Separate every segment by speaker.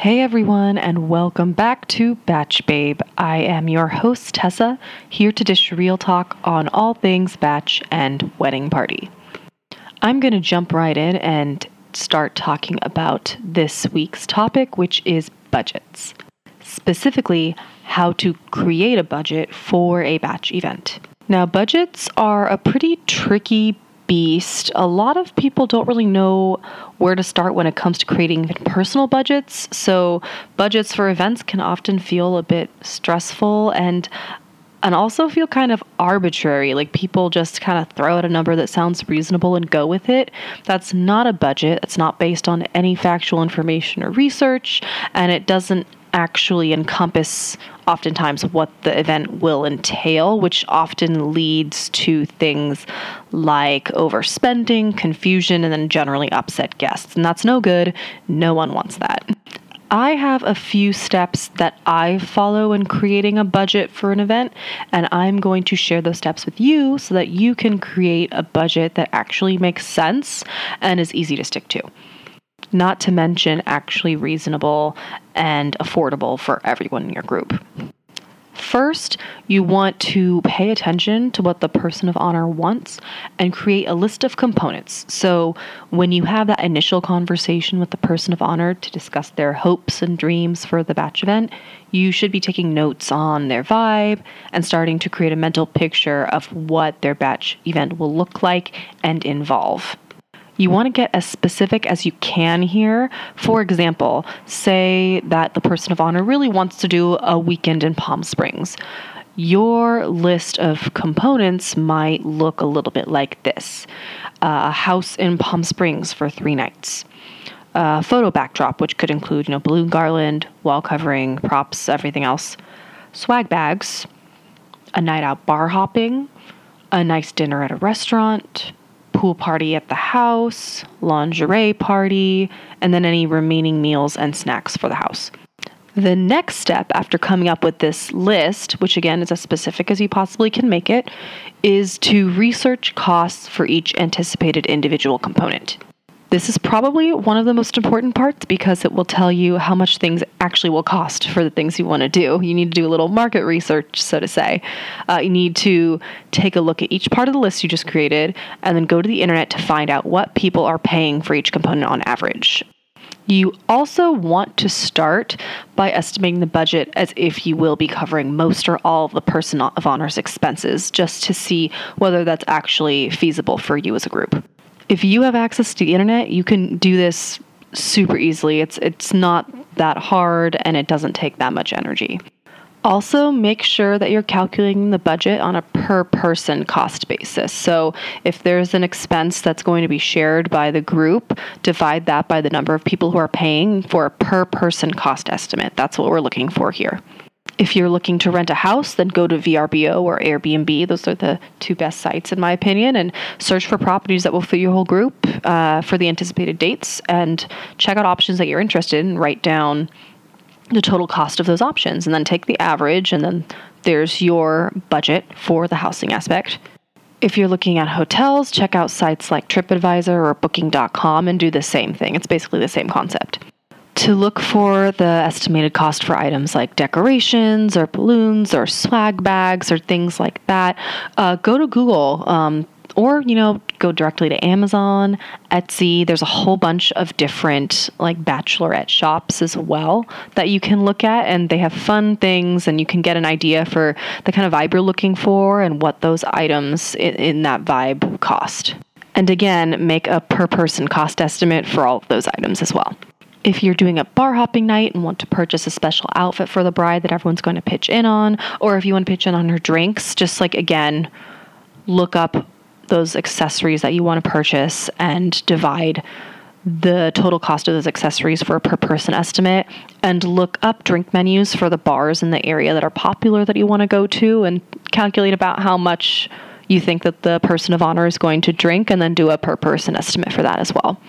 Speaker 1: Hey everyone, and welcome back to Batch Babe. I am your host, Tessa, here to dish real talk on all things batch and wedding party. I'm going to jump right in and start talking about this week's topic, which is budgets. Specifically, how to create a budget for a batch event. Now, budgets are a pretty tricky beast. A lot of people don't really know where to start when it comes to creating personal budgets. So, budgets for events can often feel a bit stressful and and also feel kind of arbitrary. Like people just kind of throw out a number that sounds reasonable and go with it. That's not a budget. It's not based on any factual information or research, and it doesn't actually encompass oftentimes what the event will entail, which often leads to things like overspending, confusion, and then generally upset guests. And that's no good. No one wants that. I have a few steps that I follow in creating a budget for an event, and I'm going to share those steps with you so that you can create a budget that actually makes sense and is easy to stick to not to mention actually reasonable and affordable for everyone in your group. First, you want to pay attention to what the person of honor wants and create a list of components. So, when you have that initial conversation with the person of honor to discuss their hopes and dreams for the batch event, you should be taking notes on their vibe and starting to create a mental picture of what their batch event will look like and involve. You want to get as specific as you can here. For example, say that the person of honor really wants to do a weekend in Palm Springs. Your list of components might look a little bit like this a house in Palm Springs for three nights. A photo backdrop, which could include, you know, balloon garland, wall covering, props, everything else. Swag bags, a night out bar hopping, a nice dinner at a restaurant, pool party at the house, lingerie party, and then any remaining meals and snacks for the house. The next step after coming up with this list, which again is as specific as you possibly can make it, is to research costs for each anticipated individual component. This is probably one of the most important parts because it will tell you how much things actually will cost for the things you want to do. You need to do a little market research, so to say. Uh, you need to take a look at each part of the list you just created and then go to the internet to find out what people are paying for each component on average. You also want to start by estimating the budget as if you will be covering most or all of the person of honor's expenses, just to see whether that's actually feasible for you as a group if you have access to the internet, you can do this super easily. It's it's not that hard and it doesn't take that much energy. Also, make sure that you're calculating the budget on a per person cost basis. So, if there's an expense that's going to be shared by the group, divide that by the number of people who are paying for a per person cost estimate. That's what we're looking for here. If you're looking to rent a house, then go to VRBO or Airbnb. Those are the two best sites, in my opinion, and search for properties that will fit your whole group uh, for the anticipated dates and check out options that you're interested in. Write down the total cost of those options and then take the average, and then there's your budget for the housing aspect. If you're looking at hotels, check out sites like TripAdvisor or Booking.com and do the same thing. It's basically the same concept to look for the estimated cost for items like decorations or balloons or swag bags or things like that, uh, go to Google. Um, or you know go directly to amazon etsy. There's a whole bunch of different like bachelorette shops as well that you can look at and they have fun things and you can get an idea for the kind of vibe you're looking for and what those items in, in that vibe cost. And again make a per person cost estimate for all of those items as well if you're doing a bar hopping night and want to purchase a special outfit for the bride that everyone's going to pitch in on, or if you want to pitch in on her drinks, just like again, look up those accessories that you want to purchase and divide the total cost of those accessories for a per person estimate and look up drink menus for the bars in the area that are popular that you want to go to and calculate about how much you think that the person of honor is going to drink and then do a per person estimate for that as well.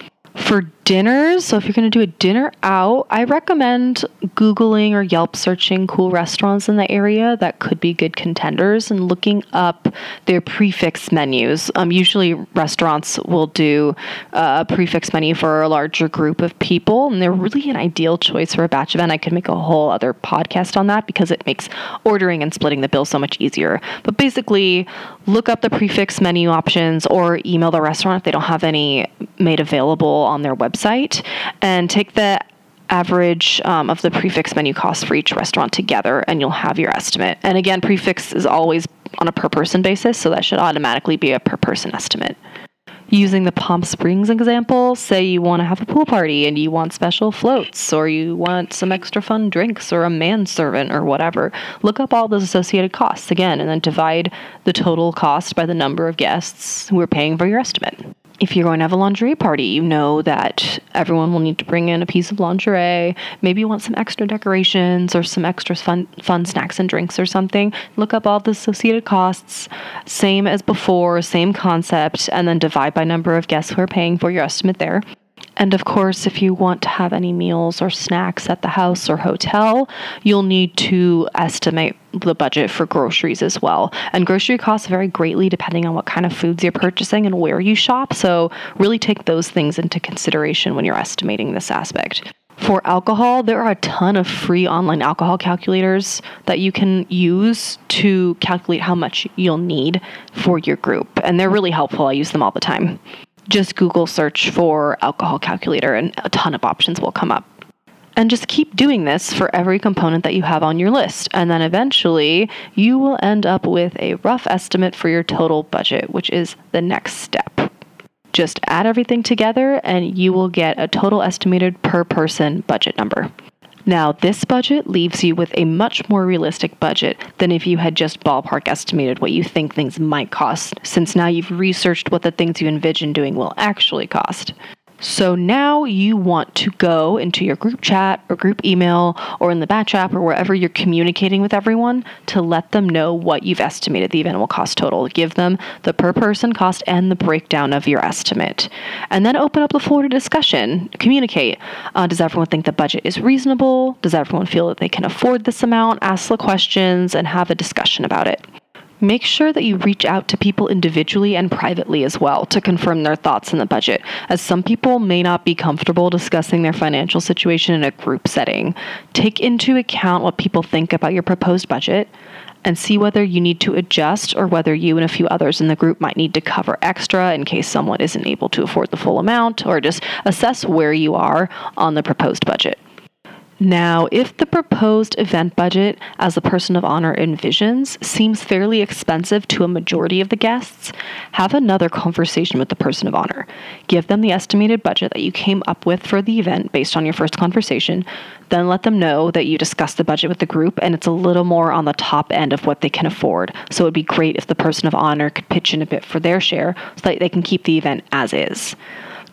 Speaker 1: For dinners, so if you're going to do a dinner out, I recommend Googling or Yelp searching cool restaurants in the area that could be good contenders and looking up their prix fixe menus. Um, usually, restaurants will do a prix fixe menu for a larger group of people, and they're really an ideal choice for a batch event. I could make a whole other podcast on that because it makes ordering and splitting the bill so much easier. But basically, look up the prix fixe menu options or email the restaurant if they don't have any made available on their website and take the average um, of the prix fixe menu costs for each restaurant together and you'll have your estimate. And again, prix fixe is always on a per person basis, so that should automatically be a per person estimate. Using the Palm Springs example, say you want to have a pool party and you want special floats or you want some extra fun drinks or a manservant or whatever. Look up all those associated costs again and then divide the total cost by the number of guests who are paying for your estimate if you're going to have a lingerie party, you know that everyone will need to bring in a piece of lingerie. Maybe you want some extra decorations or some extra fun, fun snacks and drinks or something. Look up all the associated costs, same as before, same concept, and then divide by number of guests who are paying for your estimate there. And of course, if you want to have any meals or snacks at the house or hotel, you'll need to estimate the budget for groceries as well. And grocery costs vary greatly depending on what kind of foods you're purchasing and where you shop. So, really take those things into consideration when you're estimating this aspect. For alcohol, there are a ton of free online alcohol calculators that you can use to calculate how much you'll need for your group. And they're really helpful. I use them all the time just Google search for alcohol calculator and a ton of options will come up. And just keep doing this for every component that you have on your list. And then eventually you will end up with a rough estimate for your total budget, which is the next step. Just add everything together and you will get a total estimated per person budget number. Now, this budget leaves you with a much more realistic budget than if you had just ballpark estimated what you think things might cost, since now you've researched what the things you envision doing will actually cost. So now you want to go into your group chat or group email or in the batch app or wherever you're communicating with everyone to let them know what you've estimated the event will cost total. Give them the per person cost and the breakdown of your estimate. And then open up the floor to discussion. Communicate. Uh, does everyone think the budget is reasonable? Does everyone feel that they can afford this amount? Ask the questions and have a discussion about it make sure that you reach out to people individually and privately as well to confirm their thoughts on the budget, as some people may not be comfortable discussing their financial situation in a group setting. Take into account what people think about your proposed budget and see whether you need to adjust or whether you and a few others in the group might need to cover extra in case someone isn't able to afford the full amount, or just assess where you are on the proposed budget. Now, if the proposed event budget, as the person of honor envisions, seems fairly expensive to a majority of the guests, have another conversation with the person of honor. Give them the estimated budget that you came up with for the event based on your first conversation. Then let them know that you discussed the budget with the group and it's a little more on the top end of what they can afford. So it would be great if the person of honor could pitch in a bit for their share so that they can keep the event as is.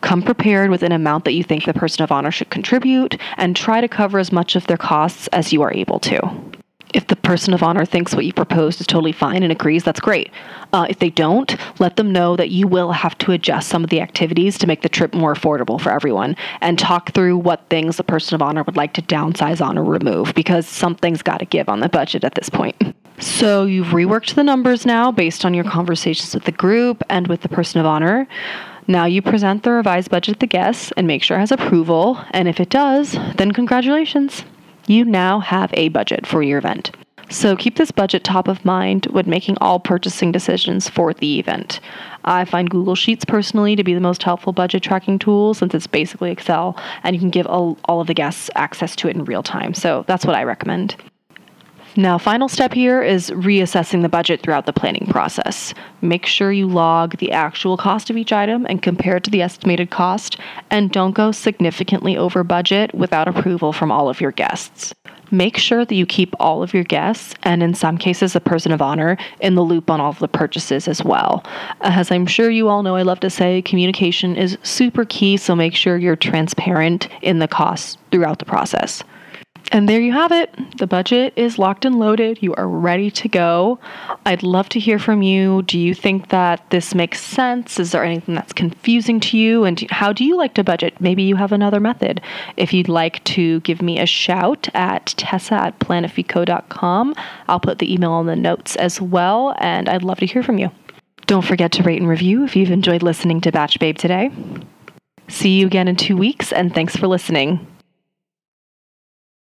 Speaker 1: Come prepared with an amount that you think the person of honor should contribute and try to cover as much of their costs as you are able to. If the person of honor thinks what you proposed is totally fine and agrees, that's great. Uh, if they don't, let them know that you will have to adjust some of the activities to make the trip more affordable for everyone and talk through what things the person of honor would like to downsize on or remove because something's got to give on the budget at this point. So you've reworked the numbers now based on your conversations with the group and with the person of honor. Now you present the revised budget to the guests and make sure it has approval, and if it does, then congratulations. You now have a budget for your event. So keep this budget top of mind when making all purchasing decisions for the event. I find Google Sheets personally to be the most helpful budget tracking tool since it's basically Excel and you can give all, all of the guests access to it in real time. So that's what I recommend. Now, final step here is reassessing the budget throughout the planning process. Make sure you log the actual cost of each item and compare it to the estimated cost, and don't go significantly over budget without approval from all of your guests. Make sure that you keep all of your guests, and in some cases, a person of honor, in the loop on all of the purchases as well. As I'm sure you all know, I love to say communication is super key, so make sure you're transparent in the costs throughout the process. And there you have it. The budget is locked and loaded. You are ready to go. I'd love to hear from you. Do you think that this makes sense? Is there anything that's confusing to you? And how do you like to budget? Maybe you have another method. If you'd like to give me a shout at tessa at planifeco.com, I'll put the email in the notes as well. And I'd love to hear from you. Don't forget to rate and review if you've enjoyed listening to Batch Babe today. See you again in two weeks, and thanks for listening.